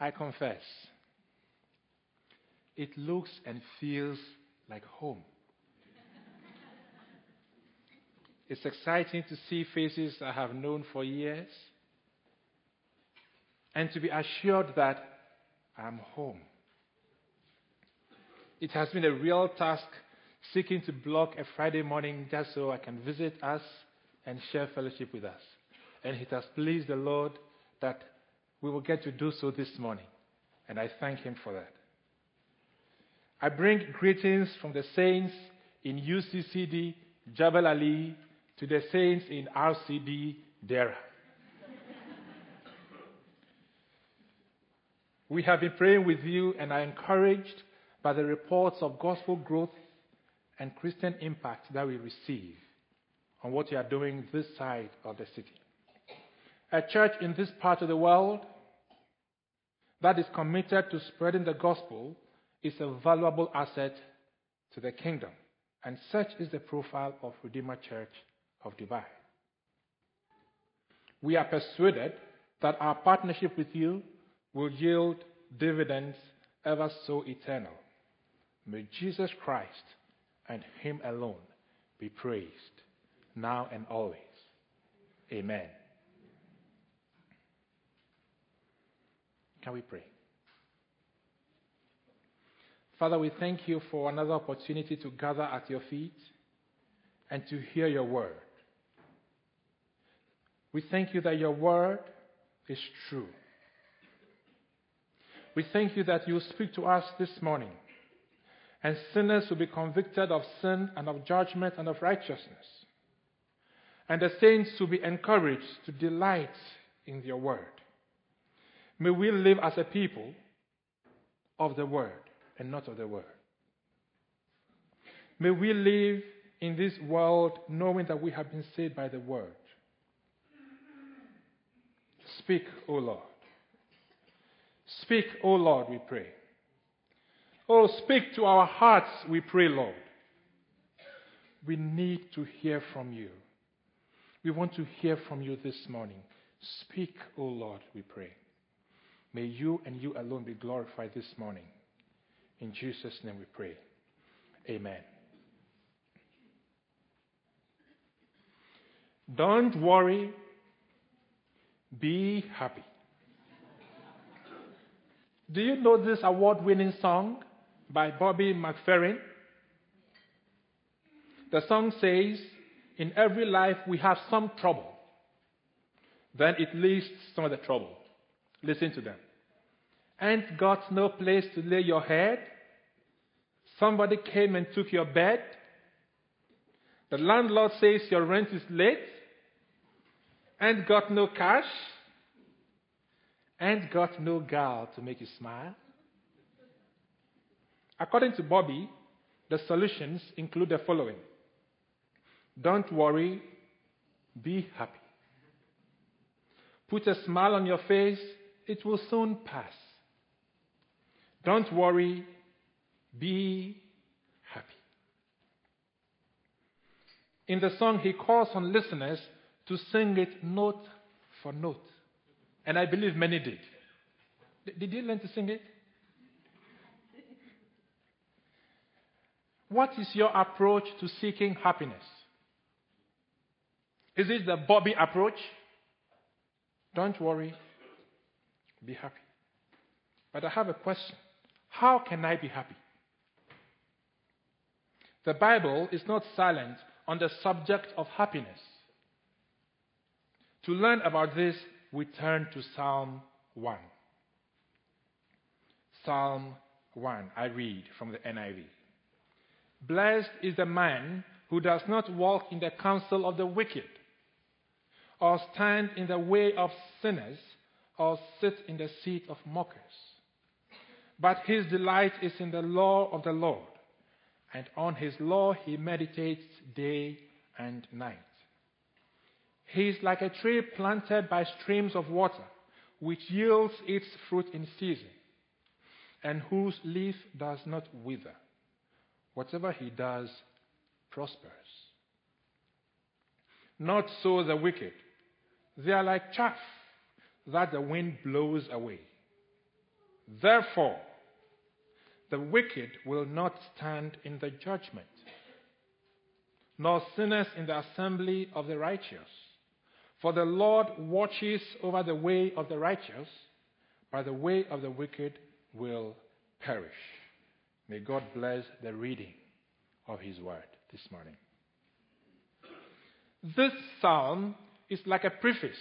I confess, it looks and feels like home. it's exciting to see faces I have known for years and to be assured that I'm home. It has been a real task seeking to block a Friday morning just so I can visit us and share fellowship with us. And it has pleased the Lord that we will get to do so this morning. And I thank Him for that. I bring greetings from the saints in UCCD, Jabal Ali, to the saints in RCD, Deira. we have been praying with you and are encouraged by the reports of gospel growth and Christian impact that we receive on what you are doing this side of the city. A church in this part of the world that is committed to spreading the gospel is a valuable asset to the kingdom. And such is the profile of Redeemer Church of Dubai. We are persuaded that our partnership with you will yield dividends ever so eternal. May Jesus Christ and Him alone be praised, now and always. Amen. Can we pray? Father, we thank you for another opportunity to gather at your feet and to hear your word. We thank you that your word is true. We thank you that you speak to us this morning and sinners will be convicted of sin and of judgment and of righteousness. And the saints will be encouraged to delight in your word. May we live as a people of the word and not of the word. May we live in this world knowing that we have been saved by the word. Speak, O Lord. Speak, O Lord, we pray. Oh, speak to our hearts, we pray, Lord. We need to hear from you. We want to hear from you this morning. Speak, O Lord, we pray. May you and you alone be glorified this morning. In Jesus' name we pray. Amen. Don't worry, be happy. Do you know this award winning song? by Bobby McFerrin. The song says, In every life we have some trouble. Then it lists some of the trouble. Listen to them. Ain't got no place to lay your head. Somebody came and took your bed. The landlord says your rent is late. Ain't got no cash. Ain't got no gal to make you smile. According to Bobby, the solutions include the following Don't worry, be happy. Put a smile on your face, it will soon pass. Don't worry, be happy. In the song, he calls on listeners to sing it note for note. And I believe many did. Did you learn to sing it? What is your approach to seeking happiness? Is it the Bobby approach? Don't worry, be happy. But I have a question How can I be happy? The Bible is not silent on the subject of happiness. To learn about this, we turn to Psalm 1. Psalm 1, I read from the NIV. Blessed is the man who does not walk in the counsel of the wicked, or stand in the way of sinners, or sit in the seat of mockers. But his delight is in the law of the Lord, and on his law he meditates day and night. He is like a tree planted by streams of water, which yields its fruit in season, and whose leaf does not wither. Whatever he does prospers. Not so the wicked. They are like chaff that the wind blows away. Therefore, the wicked will not stand in the judgment, nor sinners in the assembly of the righteous. For the Lord watches over the way of the righteous, but the way of the wicked will perish. May God bless the reading of His word this morning. This psalm is like a preface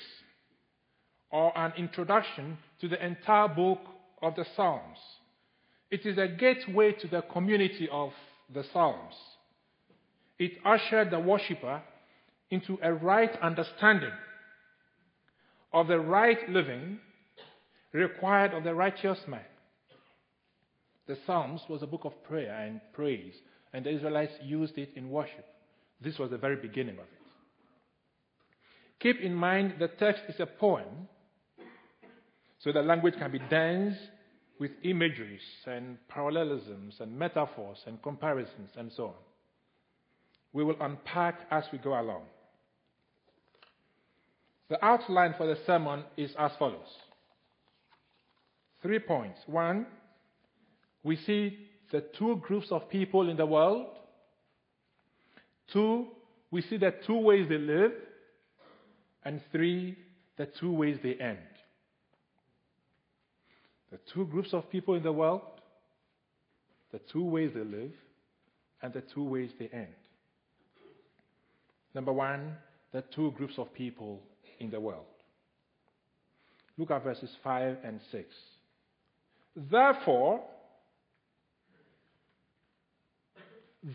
or an introduction to the entire book of the Psalms. It is a gateway to the community of the Psalms. It ushered the worshiper into a right understanding of the right living required of the righteous man. The Psalms was a book of prayer and praise, and the Israelites used it in worship. This was the very beginning of it. Keep in mind the text is a poem, so the language can be dense with imageries and parallelisms and metaphors and comparisons and so on. We will unpack as we go along. The outline for the sermon is as follows three points. One, we see the two groups of people in the world. Two, we see the two ways they live. And three, the two ways they end. The two groups of people in the world, the two ways they live, and the two ways they end. Number one, the two groups of people in the world. Look at verses 5 and 6. Therefore,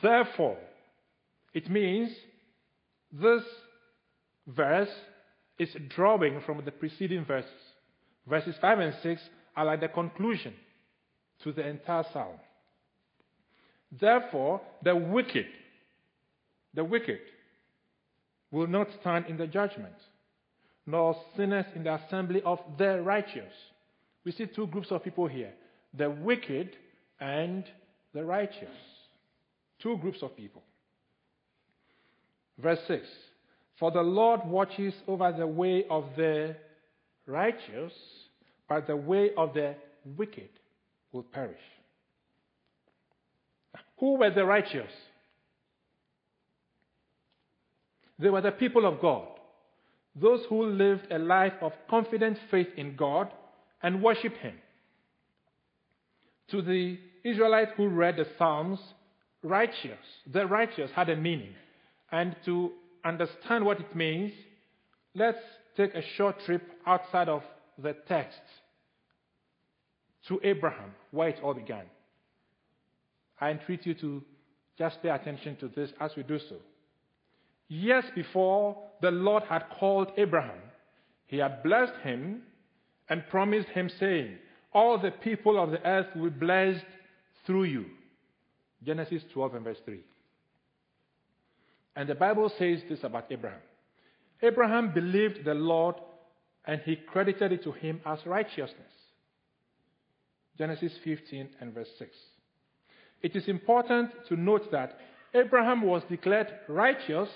therefore, it means this verse is drawing from the preceding verses. Verses 5 and 6 are like the conclusion to the entire psalm. Therefore, the wicked, the wicked will not stand in the judgment, nor sinners in the assembly of the righteous. We see two groups of people here the wicked and the righteous. Two groups of people. Verse 6 For the Lord watches over the way of the righteous, but the way of the wicked will perish. Who were the righteous? They were the people of God, those who lived a life of confident faith in God and worshiped Him. To the Israelites who read the Psalms, righteous, the righteous had a meaning. And to understand what it means, let's take a short trip outside of the text to Abraham, where it all began. I entreat you to just pay attention to this as we do so. Years before the Lord had called Abraham, he had blessed him and promised him, saying, All the people of the earth will be blessed through you. Genesis 12 and verse 3. And the Bible says this about Abraham Abraham believed the Lord, and he credited it to him as righteousness. Genesis 15 and verse 6. It is important to note that Abraham was declared righteous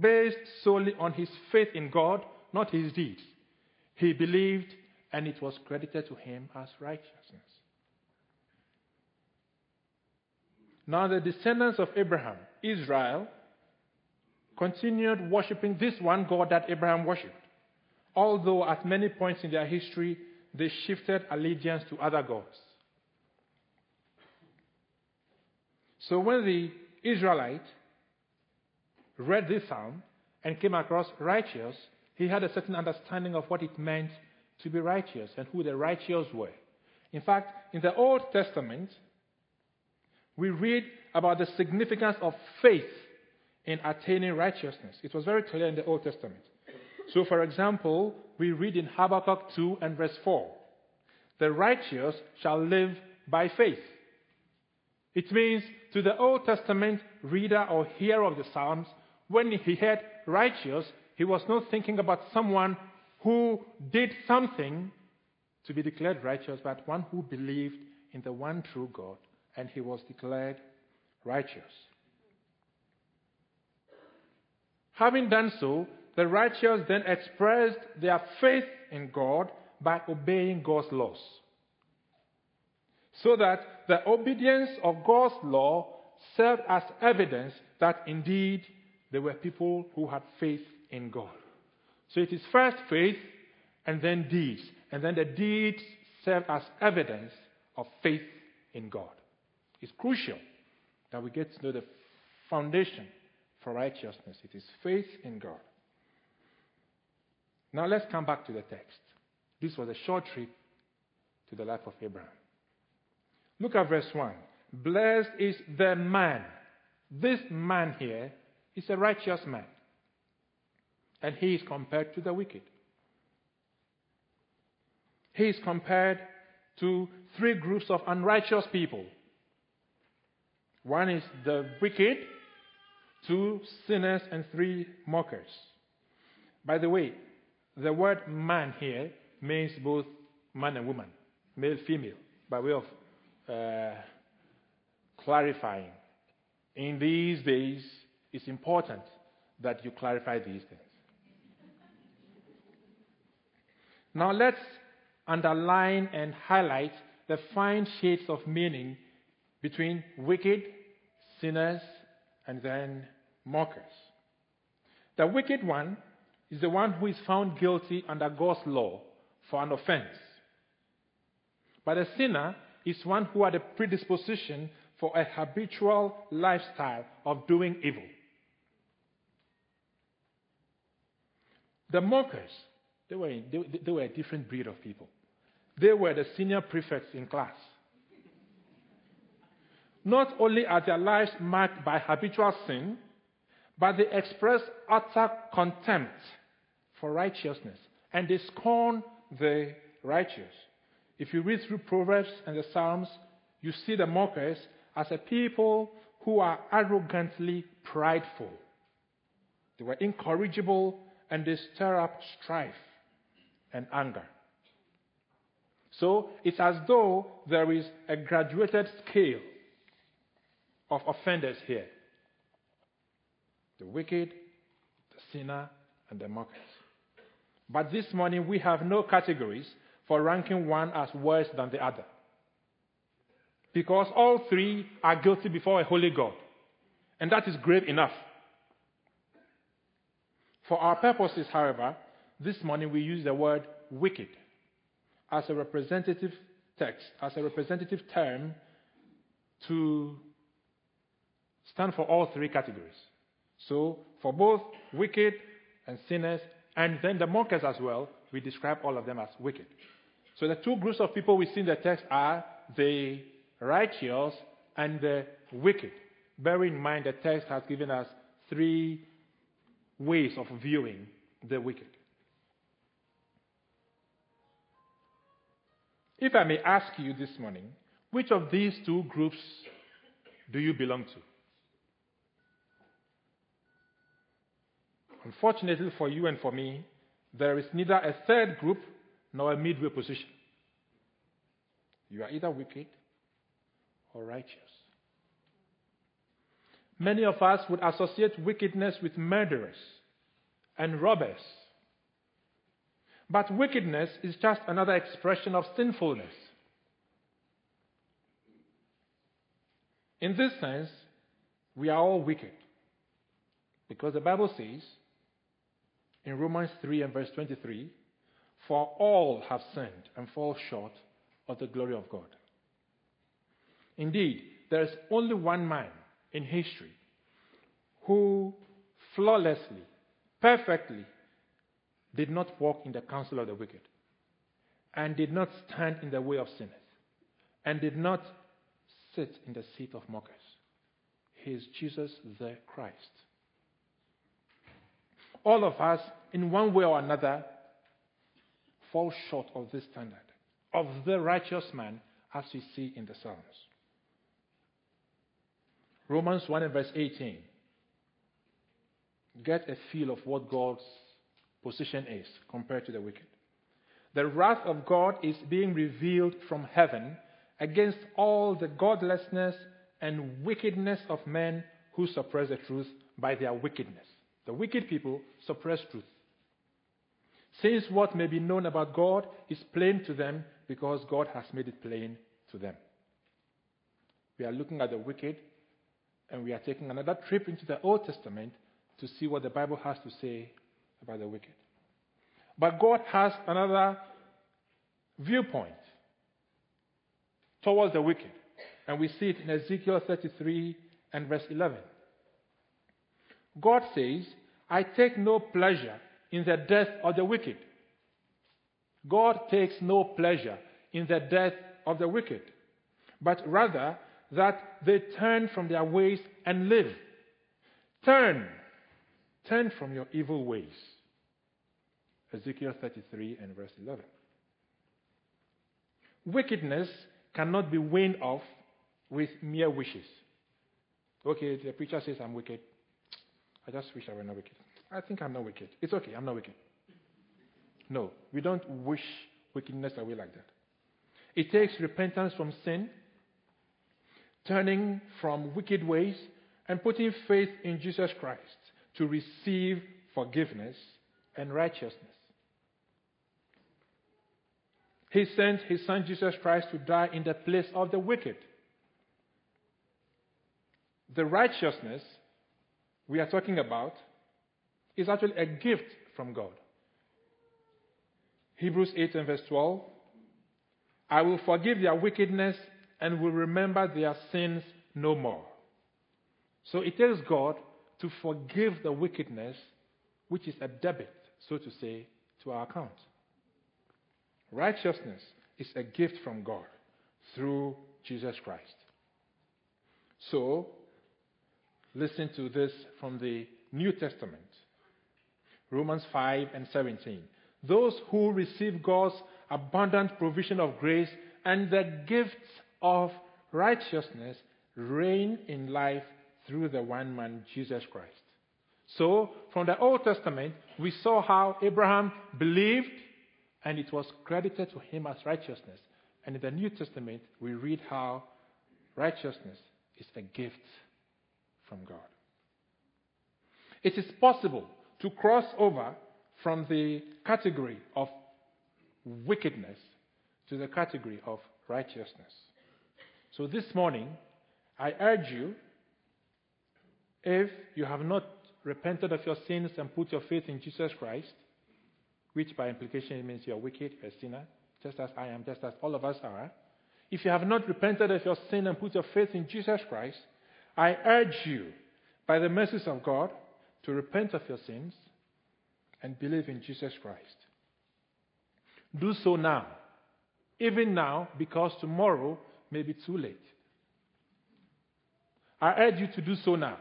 based solely on his faith in God, not his deeds. He believed, and it was credited to him as righteousness. Now, the descendants of Abraham, Israel, continued worshipping this one God that Abraham worshipped, although at many points in their history they shifted allegiance to other gods. So when the Israelite read this psalm and came across righteous, he had a certain understanding of what it meant to be righteous and who the righteous were. In fact, in the Old Testament, we read about the significance of faith in attaining righteousness. It was very clear in the Old Testament. So, for example, we read in Habakkuk 2 and verse 4 The righteous shall live by faith. It means to the Old Testament reader or hearer of the Psalms, when he heard righteous, he was not thinking about someone who did something to be declared righteous, but one who believed in the one true God, and he was declared righteous. Having done so, the righteous then expressed their faith in God by obeying God's laws. so that the obedience of God's law served as evidence that indeed they were people who had faith in God. So it is first faith and then deeds. And then the deeds serve as evidence of faith in God. It's crucial that we get to know the foundation for righteousness. It is faith in God. Now let's come back to the text. This was a short trip to the life of Abraham. Look at verse 1. Blessed is the man. This man here is a righteous man. And he is compared to the wicked. He is compared to three groups of unrighteous people. One is the wicked, two sinners, and three mockers. By the way, the word man here means both man and woman, male, female, by way of uh, clarifying. In these days, it's important that you clarify these things. Now let's underline and highlight the fine shades of meaning between wicked, sinners, and then mockers. The wicked one is the one who is found guilty under God's law for an offense. But a sinner is one who had a predisposition for a habitual lifestyle of doing evil. The mockers, they were, they, they were a different breed of people. They were the senior prefects in class. Not only are their lives marked by habitual sin, but they express utter contempt for righteousness and they scorn the righteous. If you read through Proverbs and the Psalms, you see the mockers as a people who are arrogantly prideful. They were incorrigible and they stir up strife and anger. So it's as though there is a graduated scale of offenders here the wicked, the sinner, and the mockers. But this morning we have no categories for ranking one as worse than the other. Because all three are guilty before a holy God. And that is grave enough. For our purposes, however, this morning we use the word wicked as a representative text, as a representative term to stand for all three categories. So, for both wicked and sinners, and then the mockers as well, we describe all of them as wicked. So the two groups of people we see in the text are the righteous and the wicked. Bear in mind the text has given us three ways of viewing the wicked. If I may ask you this morning, which of these two groups do you belong to? Unfortunately for you and for me, there is neither a third group nor a midway position. You are either wicked or righteous. Many of us would associate wickedness with murderers and robbers. But wickedness is just another expression of sinfulness. In this sense, we are all wicked. Because the Bible says in Romans 3 and verse 23 For all have sinned and fall short of the glory of God. Indeed, there is only one man in history who flawlessly, perfectly did not walk in the counsel of the wicked and did not stand in the way of sinners and did not sit in the seat of mockers. He is Jesus the Christ. All of us, in one way or another, fall short of this standard of the righteous man as we see in the Psalms. Romans 1 and verse 18. Get a feel of what God's position is compared to the wicked. The wrath of God is being revealed from heaven against all the godlessness and wickedness of men who suppress the truth by their wickedness. The wicked people suppress truth. Since what may be known about God is plain to them because God has made it plain to them. We are looking at the wicked, and we are taking another trip into the Old Testament to see what the Bible has to say about the wicked. But God has another viewpoint towards the wicked. And we see it in Ezekiel 33 and verse 11. God says, I take no pleasure in the death of the wicked. God takes no pleasure in the death of the wicked, but rather that they turn from their ways and live. Turn. Turn from your evil ways. Ezekiel 33 and verse 11. Wickedness cannot be weaned off with mere wishes. Okay, the preacher says I'm wicked. I just wish I were not wicked. I think I'm not wicked. It's okay, I'm not wicked. No, we don't wish wickedness away like that. It takes repentance from sin, turning from wicked ways, and putting faith in Jesus Christ to receive forgiveness and righteousness. He sent his son Jesus Christ to die in the place of the wicked. The righteousness we are talking about is actually a gift from God. Hebrews 8 and verse 12 I will forgive their wickedness and will remember their sins no more. So it tells God to forgive the wickedness, which is a debit, so to say, to our account. Righteousness is a gift from God through Jesus Christ. So, listen to this from the New Testament Romans 5 and 17. Those who receive God's abundant provision of grace and the gifts of righteousness reign in life through the one man, Jesus Christ. So, from the Old Testament, we saw how Abraham believed and it was credited to him as righteousness. And in the New Testament, we read how righteousness is a gift from God. It is possible to cross over from the category of wickedness to the category of righteousness. So this morning, I urge you, if you have not repented of your sins and put your faith in Jesus Christ, which by implication means you are wicked, a sinner, just as I am, just as all of us are. If you have not repented of your sin and put your faith in Jesus Christ, I urge you, by the mercies of God, to repent of your sins and believe in Jesus Christ. Do so now, even now, because tomorrow may be too late. I urge you to do so now.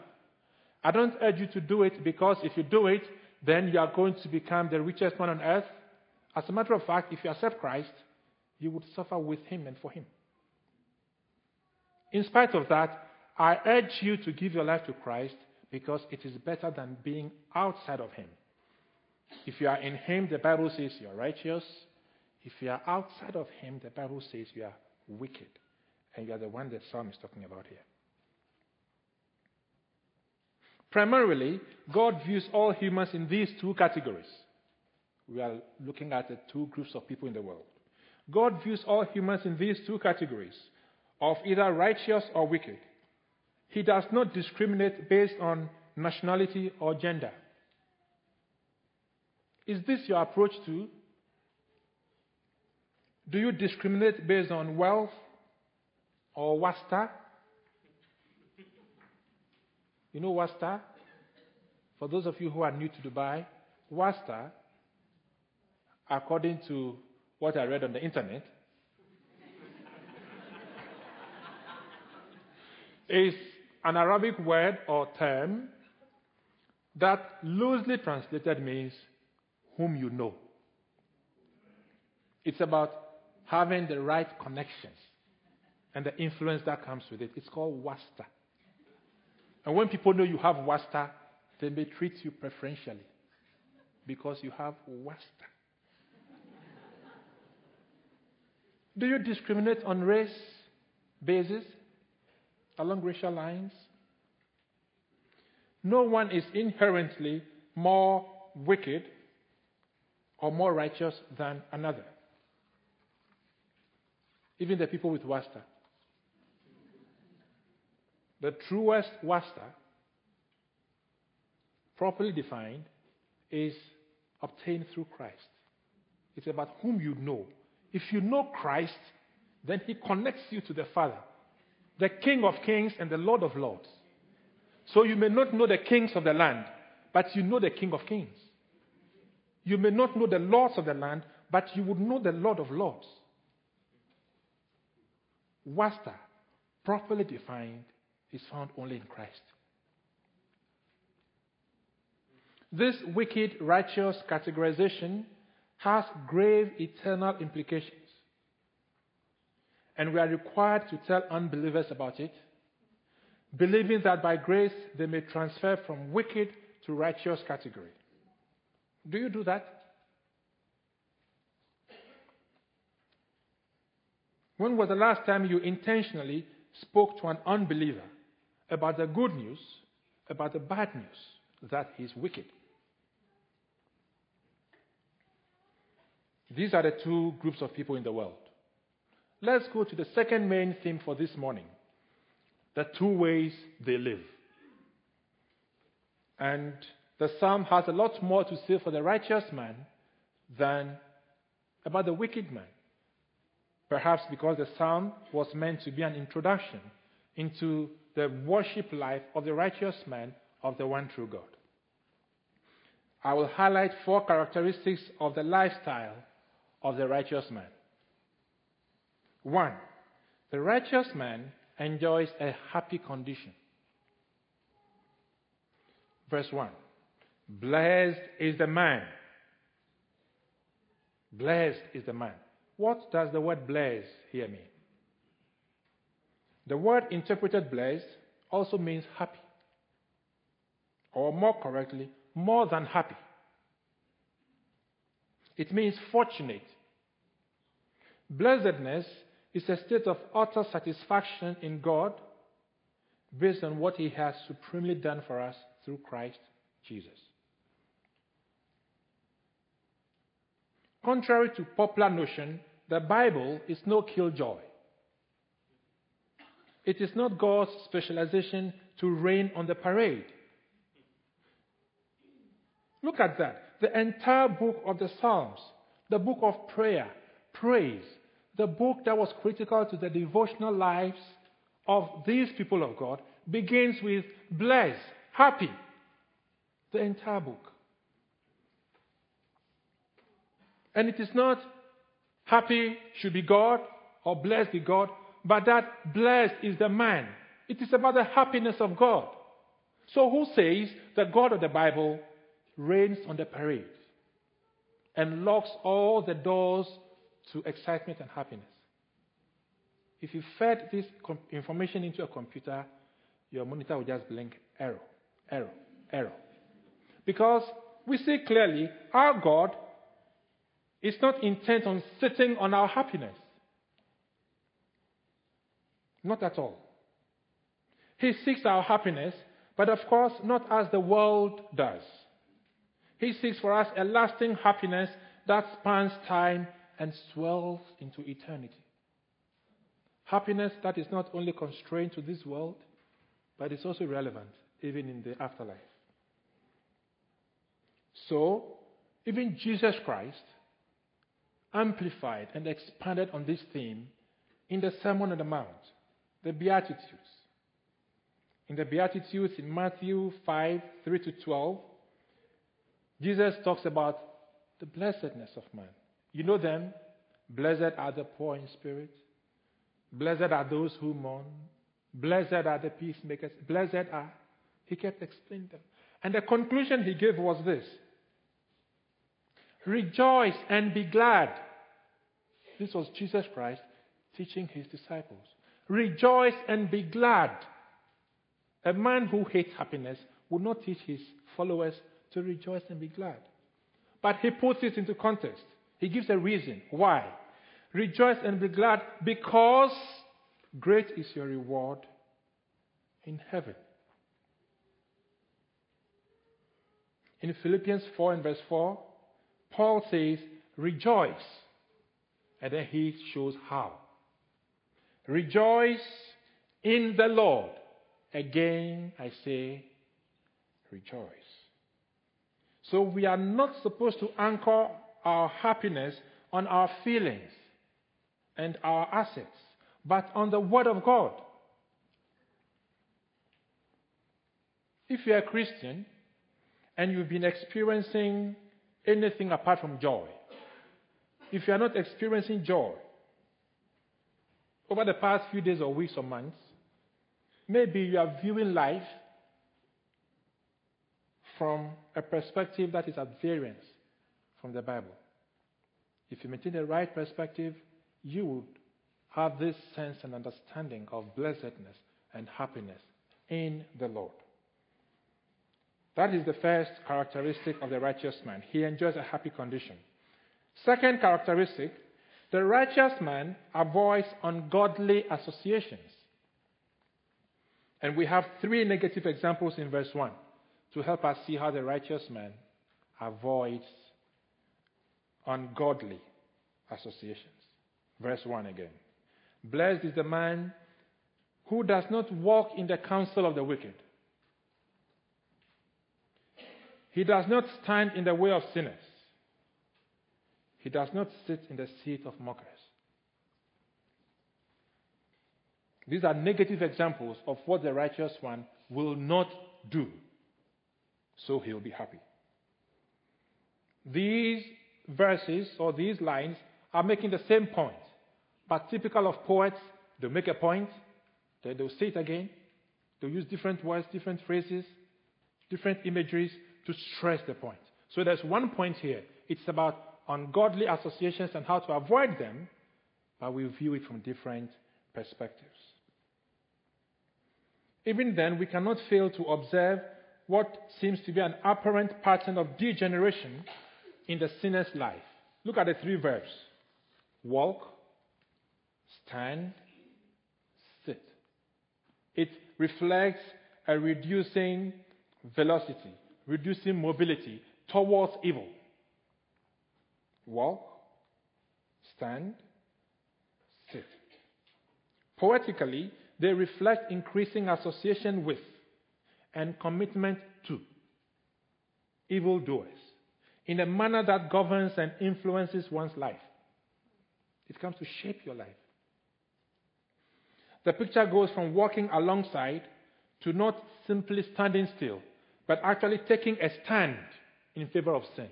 I don't urge you to do it because if you do it, then you are going to become the richest man on earth. As a matter of fact, if you accept Christ, you would suffer with him and for him. In spite of that, I urge you to give your life to Christ because it is better than being outside of him. If you are in him, the Bible says you are righteous. If you are outside of him, the Bible says you are wicked. And you are the one that Psalm is talking about here. Primarily, God views all humans in these two categories. We are looking at the two groups of people in the world. God views all humans in these two categories of either righteous or wicked. He does not discriminate based on nationality or gender. Is this your approach to? Do you discriminate based on wealth or wasta? You know Wasta? For those of you who are new to Dubai, Wasta, according to what I read on the internet, is an Arabic word or term that loosely translated means whom you know. It's about having the right connections and the influence that comes with it. It's called wasta. And when people know you have wasta, they may treat you preferentially because you have wasta. Do you discriminate on race basis, along racial lines? No one is inherently more wicked or more righteous than another. Even the people with wasta. the truest wasta, properly defined, is obtained through Christ. It's about whom you know. If you know Christ, then He connects you to the Father, the King of kings and the Lord of lords. So you may not know the kings of the land, but you know the King of kings. You may not know the lords of the land, but you would know the Lord of lords. Wasta, properly defined, is found only in Christ. This wicked righteous categorization has grave eternal implications. And we are required to tell unbelievers about it, believing that by grace they may transfer from wicked to righteous category. Do you do that? When was the last time you intentionally spoke to an unbeliever about the good news, about the bad news, that he's wicked? These are the two groups of people in the world. Let's go to the second main theme for this morning the two ways they live. And the psalm has a lot more to say for the righteous man than about the wicked man. Perhaps because the psalm was meant to be an introduction into the worship life of the righteous man of the one true God. I will highlight four characteristics of the lifestyle of the righteous man. One, the righteous man enjoys a happy condition. Verse 1 Blessed is the man. Blessed is the man. What does the word blessed here mean? The word interpreted blessed also means happy. Or more correctly, more than happy. It means fortunate. Blessedness is a state of utter satisfaction in God based on what He has supremely done for us through Christ Jesus. Contrary to popular notion, the Bible is no killjoy. It is not God's specialization to rain on the parade. Look at that. The entire book of the Psalms, the book of prayer, praise, the book that was critical to the devotional lives of these people of God, begins with blessed, happy. The entire book. And it is not happy should be God or blessed be God, but that blessed is the man. It is about the happiness of God. So, who says the God of the Bible rains on the parade and locks all the doors to excitement and happiness? If you fed this information into a computer, your monitor will just blink error, error, error. Because we see clearly our God is not intent on sitting on our happiness. Not at all. He seeks our happiness, but of course, not as the world does. He seeks for us a lasting happiness that spans time and swells into eternity. Happiness that is not only constrained to this world, but is also relevant even in the afterlife. So, even Jesus Christ amplified and expanded on this theme in the Sermon on the Mount, the Beatitudes. In the Beatitudes in Matthew 5 3 to 12, Jesus talks about the blessedness of man. You know them. Blessed are the poor in spirit. Blessed are those who mourn. Blessed are the peacemakers. Blessed are. He kept explaining them. And the conclusion he gave was this Rejoice and be glad. This was Jesus Christ teaching his disciples. Rejoice and be glad. A man who hates happiness would not teach his followers to rejoice and be glad. But he puts it into context. He gives a reason why. Rejoice and be glad because great is your reward in heaven. In Philippians 4 and verse 4, Paul says, Rejoice. And then he shows how. Rejoice in the Lord. Again, I say, rejoice. So we are not supposed to anchor our happiness on our feelings and our assets, but on the Word of God. If you're a Christian and you've been experiencing anything apart from joy, if you are not experiencing joy over the past few days or weeks or months, maybe you are viewing life from a perspective that is at variance from the Bible. If you maintain the right perspective, you would have this sense and understanding of blessedness and happiness in the Lord. That is the first characteristic of the righteous man. He enjoys a happy condition. Second characteristic the righteous man avoids ungodly associations. And we have three negative examples in verse 1 to help us see how the righteous man avoids ungodly associations. Verse 1 again. Blessed is the man who does not walk in the counsel of the wicked. He does not stand in the way of sinners. He does not sit in the seat of mockers. These are negative examples of what the righteous one will not do, so he'll be happy. These verses or these lines are making the same point, but typical of poets, they'll make a point, then they'll say it again, they'll use different words, different phrases, different imageries to stress the point. So there's one point here. It's about ungodly associations and how to avoid them, but we view it from different perspectives. Even then, we cannot fail to observe what seems to be an apparent pattern of degeneration in the sinner's life. Look at the three verbs walk, stand, sit. It reflects a reducing velocity, reducing mobility towards evil. Walk, stand, sit. Poetically, they reflect increasing association with and commitment to evildoers in a manner that governs and influences one's life. It comes to shape your life. The picture goes from walking alongside to not simply standing still, but actually taking a stand in favor of sin.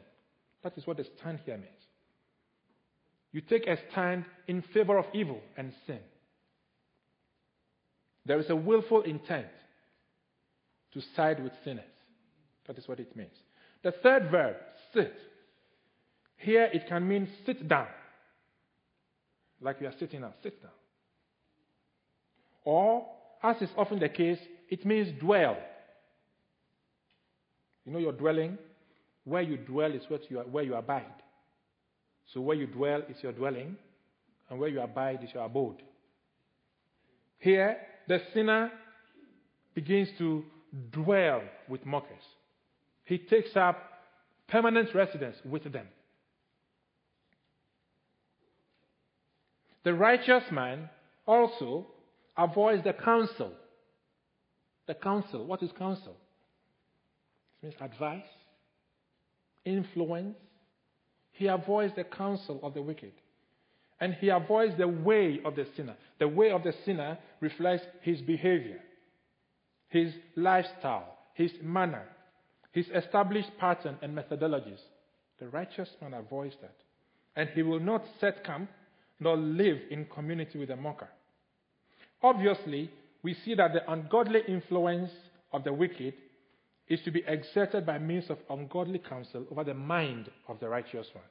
That is what the stand here means. You take a stand in favor of evil and sin. There is a willful intent to side with sinners. That is what it means. The third verb, sit. Here it can mean sit down. Like you are sitting now, sit down. Or, as is often the case, it means dwell. You know your dwelling? Where you dwell is what you are, where you abide. So where you dwell is your dwelling, and where you abide is your abode. Here, the sinner begins to dwell with mockers. He takes up permanent residence with them. The righteous man also avoids the counsel. The counsel. What is counsel? It means advice, influence. He avoids the counsel of the wicked. And he avoids the way of the sinner. The way of the sinner reflects his behavior, his lifestyle, his manner, his established pattern and methodologies. The righteous man avoids that. And he will not set camp nor live in community with a mocker. Obviously, we see that the ungodly influence of the wicked is to be exerted by means of ungodly counsel over the mind of the righteous one.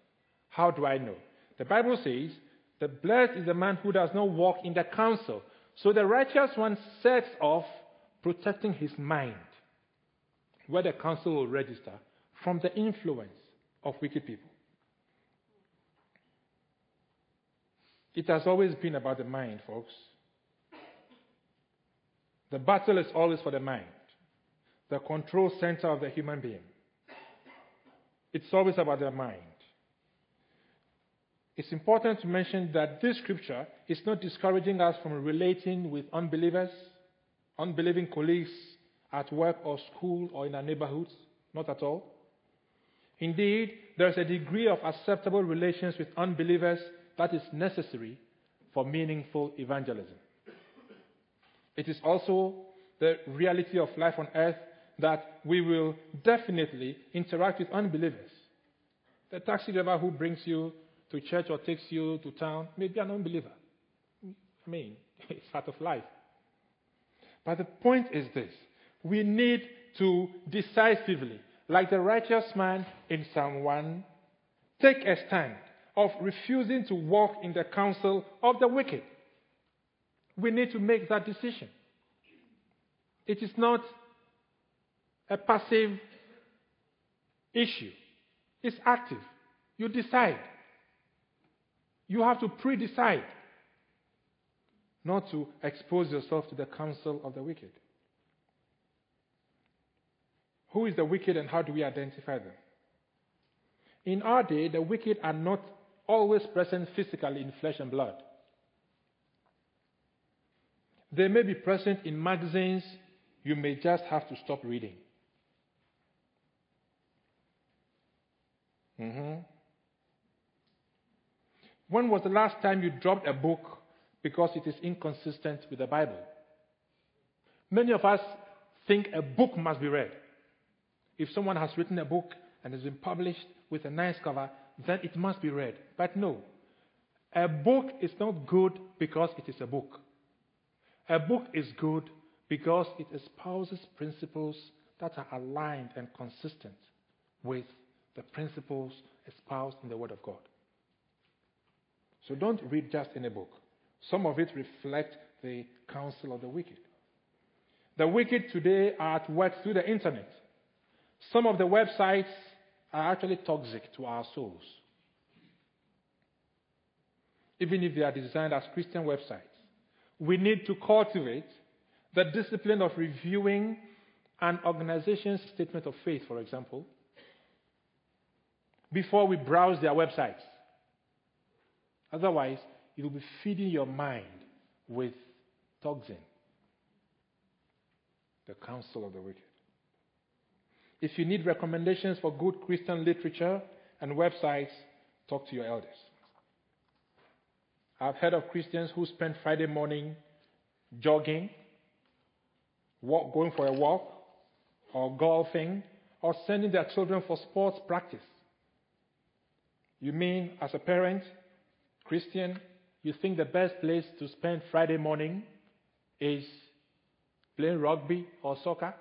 How do I know? The Bible says, The blessed is the man who does not walk in the counsel. So the righteous one sets off protecting his mind, where the counsel will register, from the influence of wicked people. It has always been about the mind, folks. The battle is always for the mind, the control center of the human being. It's always about the mind. It's important to mention that this scripture is not discouraging us from relating with unbelievers, unbelieving colleagues at work or school or in our neighborhoods. Not at all. Indeed, there is a degree of acceptable relations with unbelievers that is necessary for meaningful evangelism. It is also the reality of life on earth that we will definitely interact with unbelievers. The taxi driver who brings you to church or takes you to town may be an unbeliever. I mean, it's part of life. But the point is this we need to decisively, like the righteous man in Psalm 1, take a stand of refusing to walk in the counsel of the wicked. We need to make that decision. It is not a passive issue, it's active. You decide. You have to pre decide not to expose yourself to the counsel of the wicked. Who is the wicked and how do we identify them? In our day, the wicked are not always present physically in flesh and blood. They may be present in magazines you may just have to stop reading. Mm-hmm. When was the last time you dropped a book because it is inconsistent with the Bible? Many of us think a book must be read. If someone has written a book and has been published with a nice cover, then it must be read. But no, a book is not good because it is a book. A book is good because it espouses principles that are aligned and consistent with the principles espoused in the Word of God. So don't read just any book. Some of it reflect the counsel of the wicked. The wicked today are at work through the internet. Some of the websites are actually toxic to our souls. Even if they are designed as Christian websites, we need to cultivate the discipline of reviewing an organization's statement of faith, for example, before we browse their websites. Otherwise, it will be feeding your mind with toxin, the counsel of the wicked. If you need recommendations for good Christian literature and websites, talk to your elders. I've heard of Christians who spend Friday morning jogging walk, going for a walk, or golfing, or sending their children for sports practice. You mean, as a parent, Christian, you think the best place to spend Friday morning is playing rugby or soccer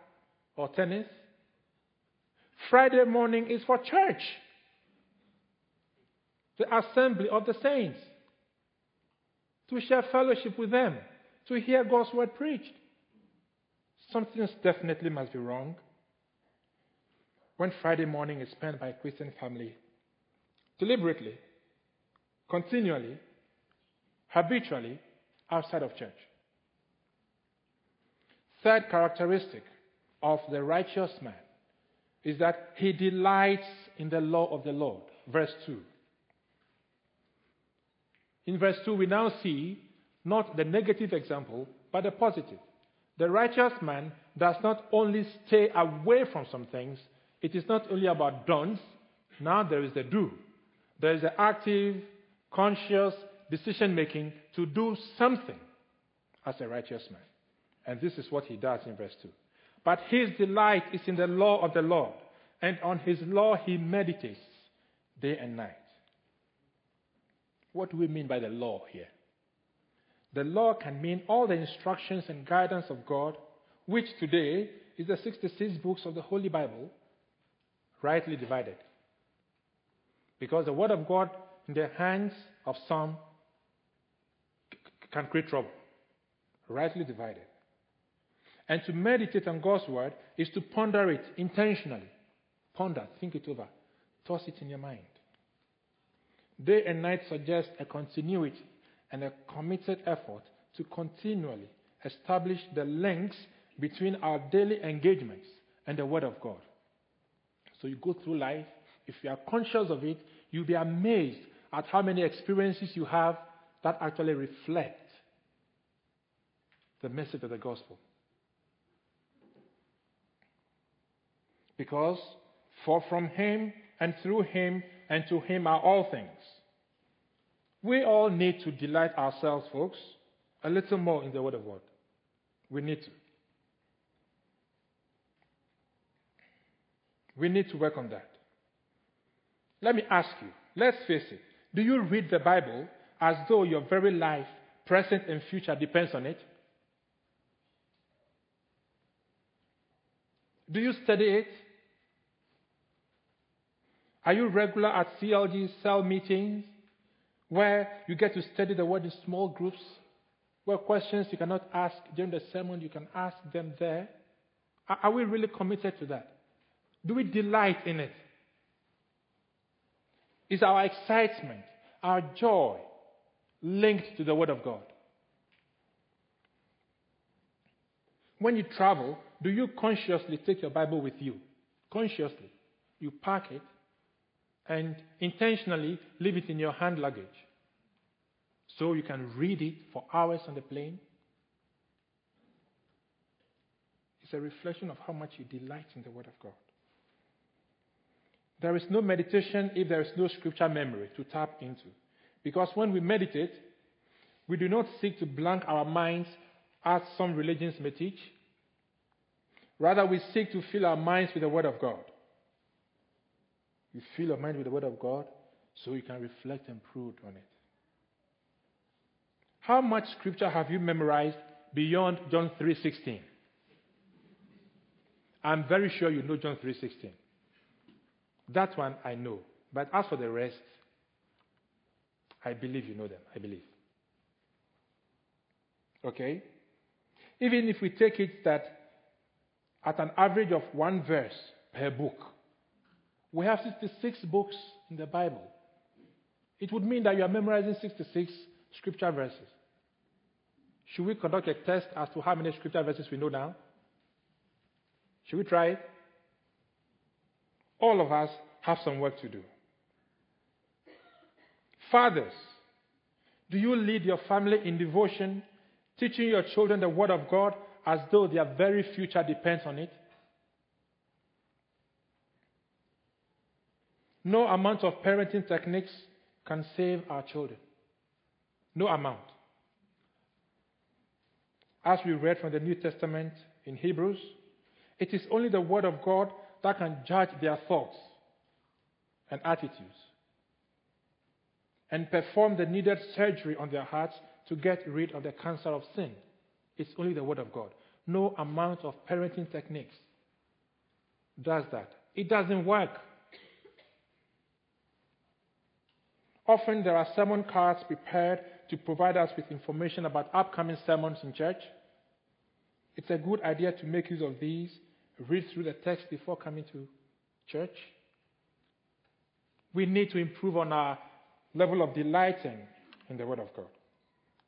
or tennis? Friday morning is for church, the assembly of the saints, to share fellowship with them, to hear God's word preached. Something definitely must be wrong. When Friday morning is spent by a Christian family deliberately, continually, habitually outside of church. Third characteristic of the righteous man is that he delights in the law of the Lord. Verse 2. In verse 2, we now see not the negative example, but the positive. The righteous man does not only stay away from some things, it is not only about don'ts, now there is the do. There is the active, conscious decision making to do something as a righteous man. And this is what he does in verse 2. But his delight is in the law of the Lord, and on his law he meditates day and night. What do we mean by the law here? The law can mean all the instructions and guidance of God, which today is the 66 books of the Holy Bible, rightly divided. Because the Word of God in the hands of some can create trouble, rightly divided. And to meditate on God's Word is to ponder it intentionally. Ponder, think it over, toss it in your mind. Day and night suggest a continuity and a committed effort to continually establish the links between our daily engagements and the Word of God. So you go through life, if you are conscious of it, you'll be amazed at how many experiences you have that actually reflect the message of the gospel. Because for from him and through him and to him are all things. We all need to delight ourselves, folks, a little more in the Word of God. We need to. We need to work on that. Let me ask you, let's face it, do you read the Bible as though your very life, present and future, depends on it? Do you study it? Are you regular at CLG cell meetings where you get to study the word in small groups? Where questions you cannot ask during the sermon, you can ask them there? Are we really committed to that? Do we delight in it? Is our excitement, our joy linked to the Word of God? When you travel, do you consciously take your Bible with you? Consciously. You pack it and intentionally leave it in your hand luggage so you can read it for hours on the plane. It's a reflection of how much you delight in the Word of God. There is no meditation if there is no scripture memory to tap into. Because when we meditate, we do not seek to blank our minds as some religions may teach. Rather, we seek to fill our minds with the Word of God. You fill your mind with the Word of God so you can reflect and brood on it. How much scripture have you memorized beyond John 3:16? I'm very sure you know John 3:16. That one I know. But as for the rest, I believe you know them. I believe. Okay? Even if we take it that at an average of one verse per book, we have 66 books in the Bible. It would mean that you are memorizing 66 scripture verses. Should we conduct a test as to how many scripture verses we know now? Should we try it? All of us have some work to do. Fathers, do you lead your family in devotion, teaching your children the Word of God as though their very future depends on it? No amount of parenting techniques can save our children. No amount. As we read from the New Testament in Hebrews, it is only the Word of God that can judge their thoughts and attitudes and perform the needed surgery on their hearts to get rid of the cancer of sin. It's only the Word of God. No amount of parenting techniques does that. It doesn't work. Often there are sermon cards prepared to provide us with information about upcoming sermons in church. It's a good idea to make use of these read through the text before coming to church. We need to improve on our level of delighting in the Word of God.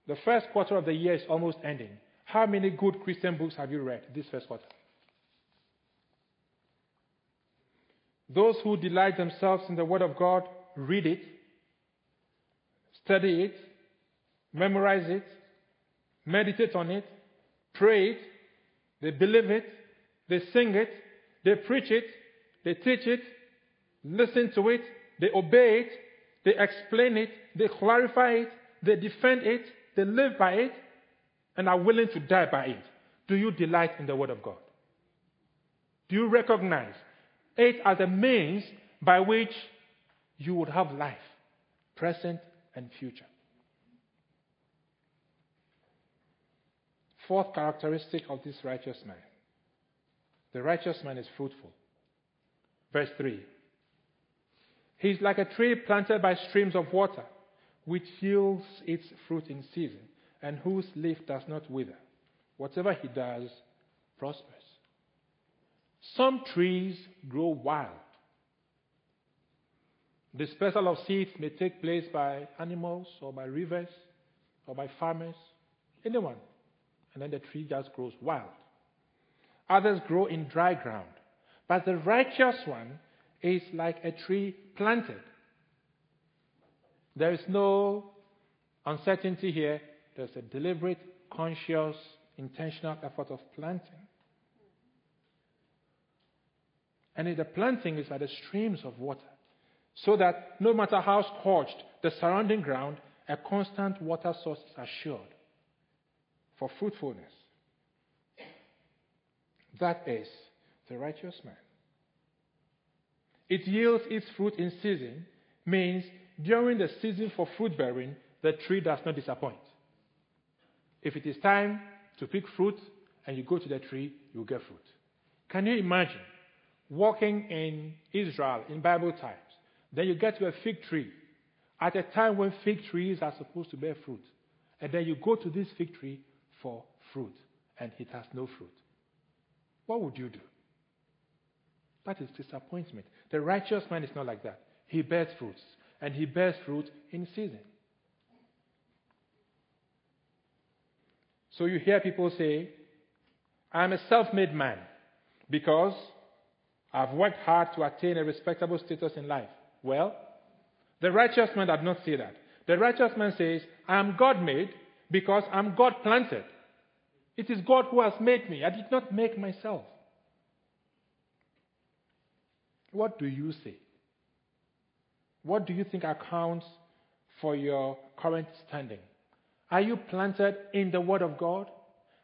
The first quarter of the year is almost ending. How many good Christian books have you read this first quarter? Those who delight themselves in the Word of God read it, study it, memorize it, meditate on it, pray it, they believe it, they sing it, they preach it, they teach it, listen to it, they obey it, they explain it, they clarify it, they defend it, they live by it, and are willing to die by it. Do you delight in the Word of God? Do you recognize it as a means by which you would have life, present and future? Fourth characteristic of this righteous man the righteous man is fruitful. Verse 3 He is like a tree planted by streams of water, which yields its fruit in season, and whose leaf does not wither. Whatever he does prospers. Some trees grow wild. Dispersal of seeds may take place by animals or by rivers or by farmers, anyone. And then the tree just grows wild. Others grow in dry ground. But the righteous one is like a tree planted. There is no uncertainty here. There's a deliberate, conscious, intentional effort of planting. And the planting is by the streams of water, so that no matter how scorched the surrounding ground, a constant water source is assured for fruitfulness. That is the righteous man. It yields its fruit in season, means during the season for fruit bearing, the tree does not disappoint. If it is time to pick fruit and you go to the tree, you get fruit. Can you imagine walking in Israel in Bible times? Then you get to a fig tree at a time when fig trees are supposed to bear fruit. And then you go to this fig tree for fruit and it has no fruit. What would you do? That is disappointment. The righteous man is not like that. He bears fruits, and he bears fruit in season. So you hear people say, I'm a self made man because I've worked hard to attain a respectable status in life. Well, the righteous man does not say that. The righteous man says, I am God made because I'm God planted. It is God who has made me. I did not make myself. What do you say? What do you think accounts for your current standing? Are you planted in the Word of God?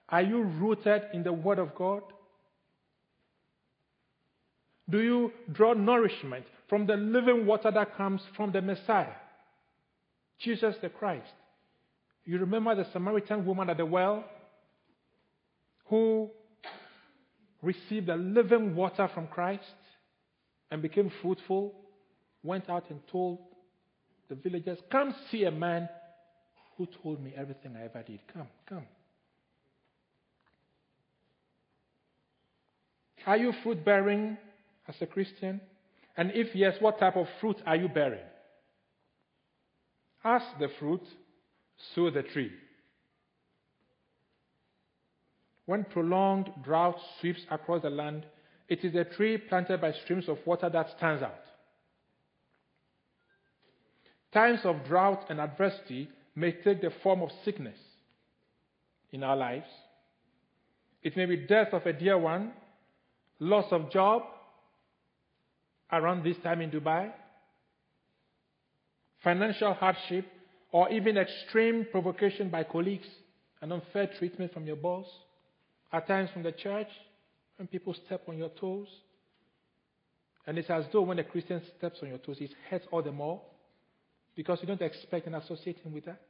Are you rooted in the Word of God? Do you draw nourishment from the living water that comes from the Messiah, Jesus the Christ? You remember the Samaritan woman at the well who received the living water from Christ and became fruitful, went out and told the villagers, Come see a man who told me everything I ever did. Come, come. Are you fruit bearing as a Christian? And if yes, what type of fruit are you bearing? As the fruit, so the tree. When prolonged drought sweeps across the land, it is the tree planted by streams of water that stands out. Times of drought and adversity may take the form of sickness in our lives. It may be death of a dear one, loss of job around this time in Dubai, financial hardship, or even extreme provocation by colleagues and unfair treatment from your boss, at times from the church, when people step on your toes. And it's as though when a Christian steps on your toes, it hurts all the more because you don't expect and associate him with that.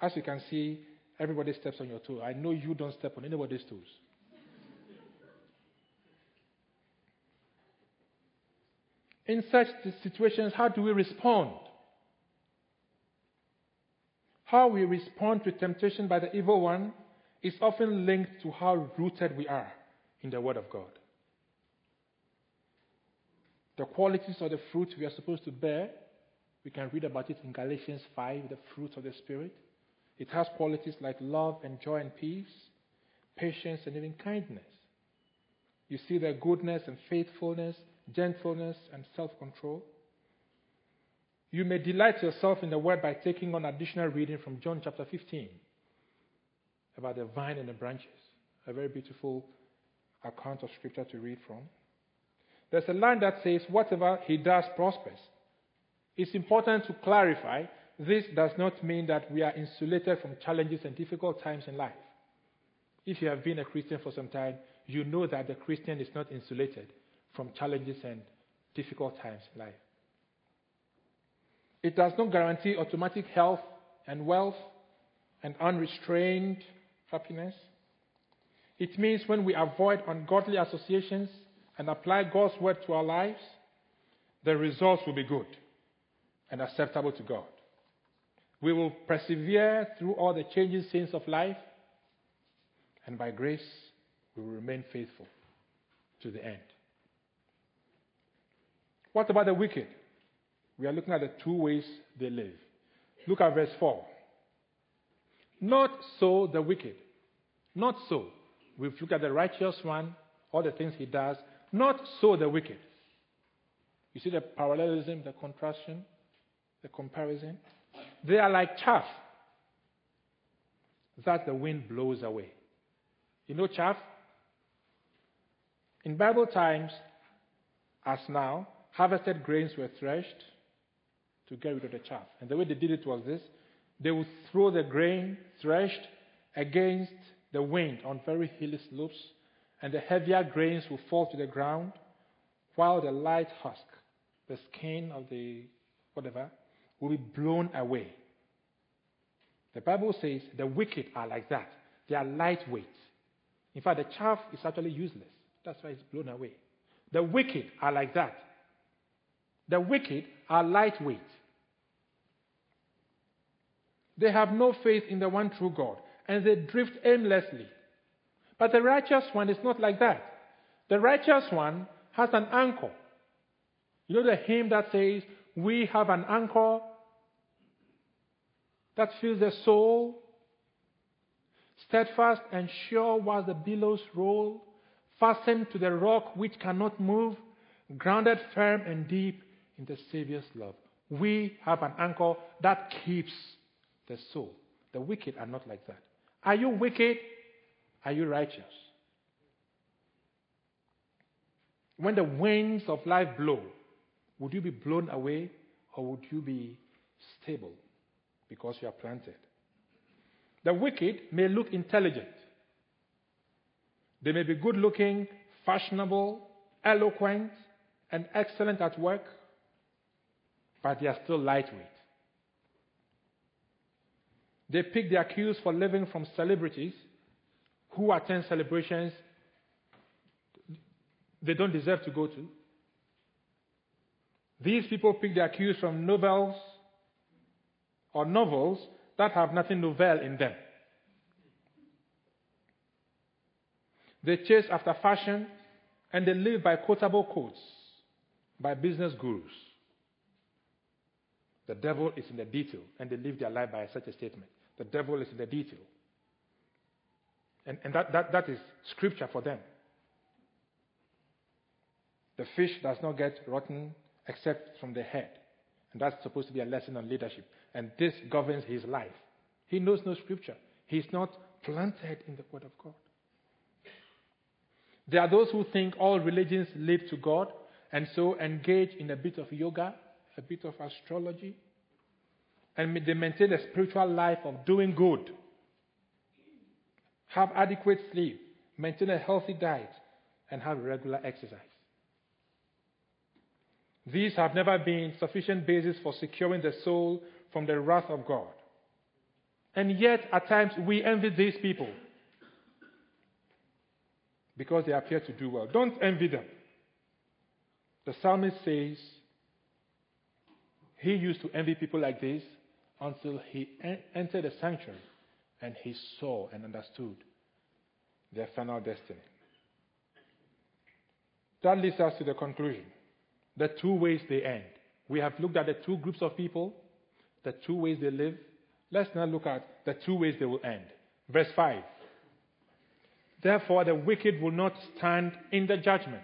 As you can see, everybody steps on your toe. I know you don't step on anybody's toes. In such situations, how do we respond? How we respond to temptation by the evil one is often linked to how rooted we are in the Word of God. The qualities of the fruit we are supposed to bear, we can read about it in Galatians 5, the fruit of the Spirit. It has qualities like love and joy and peace, patience and even kindness. You see their goodness and faithfulness, gentleness and self control. You may delight yourself in the Word by taking on additional reading from John chapter 15 about the vine and the branches. A very beautiful account of scripture to read from. There's a line that says, Whatever he does prospers. It's important to clarify this does not mean that we are insulated from challenges and difficult times in life. If you have been a Christian for some time, you know that the Christian is not insulated from challenges and difficult times in life. It does not guarantee automatic health and wealth and unrestrained happiness. It means when we avoid ungodly associations and apply God's word to our lives, the results will be good and acceptable to God. We will persevere through all the changing scenes of life, and by grace, we will remain faithful to the end. What about the wicked? We are looking at the two ways they live. Look at verse 4. Not so the wicked. Not so. We've looked at the righteous one, all the things he does. Not so the wicked. You see the parallelism, the contrastion, the comparison? They are like chaff that the wind blows away. You know chaff? In Bible times, as now, harvested grains were threshed to get rid of the chaff. And the way they did it was this they would throw the grain threshed against the wind on very hilly slopes, and the heavier grains would fall to the ground, while the light husk, the skin of the whatever, will be blown away. The Bible says the wicked are like that. They are lightweight. In fact, the chaff is actually useless. That's why it's blown away. The wicked are like that. The wicked are lightweight. They have no faith in the one true God, and they drift aimlessly. But the righteous one is not like that. The righteous one has an anchor. You know the hymn that says, We have an anchor that fills the soul, steadfast and sure while the billows roll, fastened to the rock which cannot move, grounded firm and deep in the Savior's love. We have an anchor that keeps the soul. The wicked are not like that. Are you wicked? Are you righteous? When the winds of life blow, would you be blown away or would you be stable because you are planted? The wicked may look intelligent. They may be good looking, fashionable, eloquent, and excellent at work, but they are still lightweight. They pick their cues for living from celebrities who attend celebrations they don't deserve to go to. These people pick their cues from novels or novels that have nothing novel in them. They chase after fashion and they live by quotable quotes by business gurus. The devil is in the detail, and they live their life by such a statement. The devil is in the detail. And, and that, that, that is scripture for them. The fish does not get rotten except from the head. And that's supposed to be a lesson on leadership. And this governs his life. He knows no scripture. He's not planted in the Word of God. There are those who think all religions lead to God and so engage in a bit of yoga, a bit of astrology, and they maintain a spiritual life of doing good, have adequate sleep, maintain a healthy diet, and have regular exercise. These have never been sufficient basis for securing the soul from the wrath of God. And yet, at times, we envy these people because they appear to do well. Don't envy them. The psalmist says he used to envy people like this until he entered the sanctuary and he saw and understood their final destiny. That leads us to the conclusion the two ways they end. We have looked at the two groups of people, the two ways they live. Let's now look at the two ways they will end. Verse 5. Therefore, the wicked will not stand in the judgment,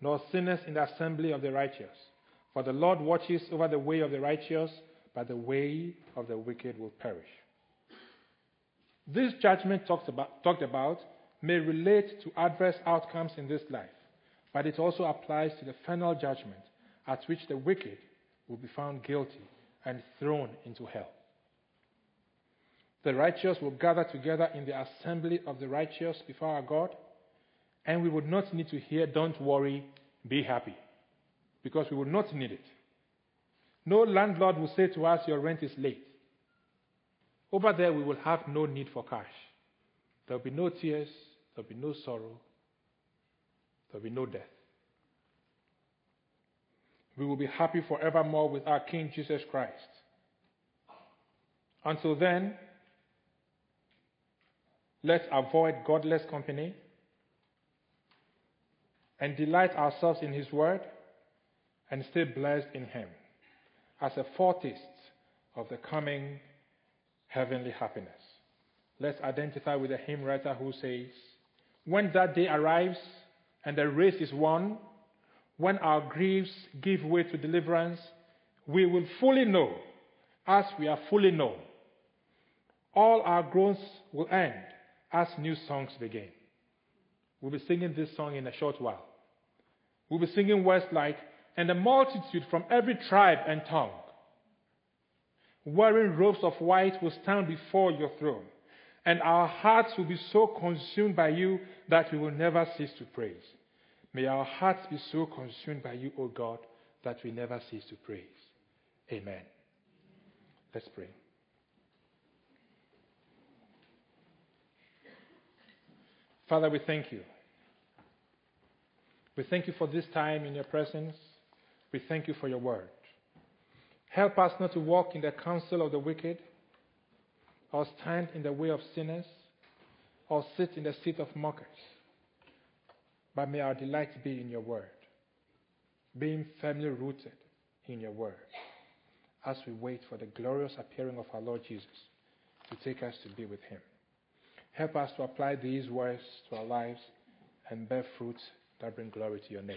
nor sinners in the assembly of the righteous. For the Lord watches over the way of the righteous, but the way of the wicked will perish. This judgment about, talked about may relate to adverse outcomes in this life, but it also applies to the final judgment at which the wicked will be found guilty and thrown into hell. The righteous will gather together in the assembly of the righteous before our God, and we would not need to hear, Don't worry, be happy, because we will not need it. No landlord will say to us, Your rent is late. Over there, we will have no need for cash. There will be no tears, there will be no sorrow, there will be no death. We will be happy forevermore with our King Jesus Christ. Until then, let's avoid godless company and delight ourselves in His Word and stay blessed in Him as a foretaste of the coming heavenly happiness. Let's identify with the hymn writer who says, When that day arrives and the race is won, when our griefs give way to deliverance, we will fully know, as we are fully known. All our groans will end as new songs begin. We'll be singing this song in a short while. We'll be singing words like, and a multitude from every tribe and tongue, wearing robes of white, will stand before your throne. And our hearts will be so consumed by you that we will never cease to praise. May our hearts be so consumed by you, O God, that we never cease to praise. Amen. Let's pray. Father, we thank you. We thank you for this time in your presence. We thank you for your word. Help us not to walk in the counsel of the wicked, or stand in the way of sinners, or sit in the seat of mockers. But may our delight be in your word, being firmly rooted in your word, as we wait for the glorious appearing of our Lord Jesus to take us to be with him. Help us to apply these words to our lives and bear fruits that bring glory to your name.